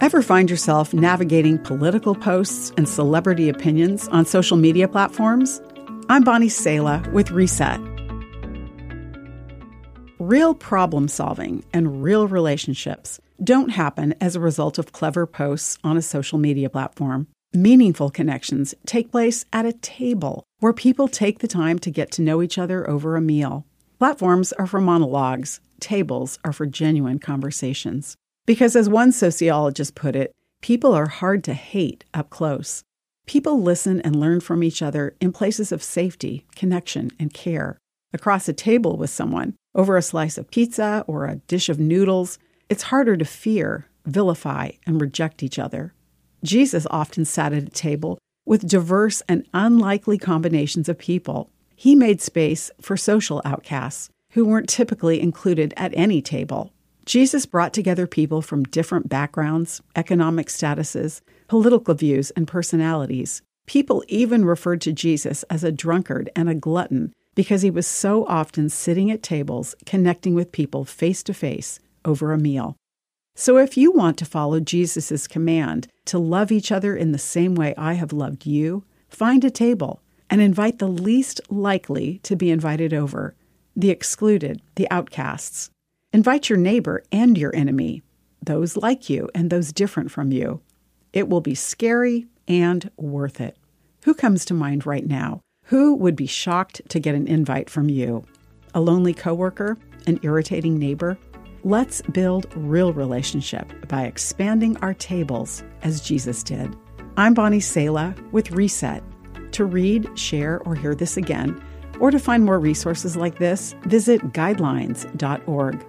Ever find yourself navigating political posts and celebrity opinions on social media platforms? I'm Bonnie Sala with Reset. Real problem solving and real relationships don't happen as a result of clever posts on a social media platform. Meaningful connections take place at a table where people take the time to get to know each other over a meal. Platforms are for monologues, tables are for genuine conversations. Because, as one sociologist put it, people are hard to hate up close. People listen and learn from each other in places of safety, connection, and care. Across a table with someone, over a slice of pizza or a dish of noodles, it's harder to fear, vilify, and reject each other. Jesus often sat at a table with diverse and unlikely combinations of people. He made space for social outcasts who weren't typically included at any table. Jesus brought together people from different backgrounds, economic statuses, political views, and personalities. People even referred to Jesus as a drunkard and a glutton because he was so often sitting at tables connecting with people face to face over a meal. So, if you want to follow Jesus' command to love each other in the same way I have loved you, find a table and invite the least likely to be invited over the excluded, the outcasts. Invite your neighbor and your enemy, those like you and those different from you. It will be scary and worth it. Who comes to mind right now? Who would be shocked to get an invite from you? A lonely coworker? An irritating neighbor? Let's build real relationship by expanding our tables as Jesus did. I'm Bonnie Sala with Reset. To read, share, or hear this again, or to find more resources like this, visit guidelines.org.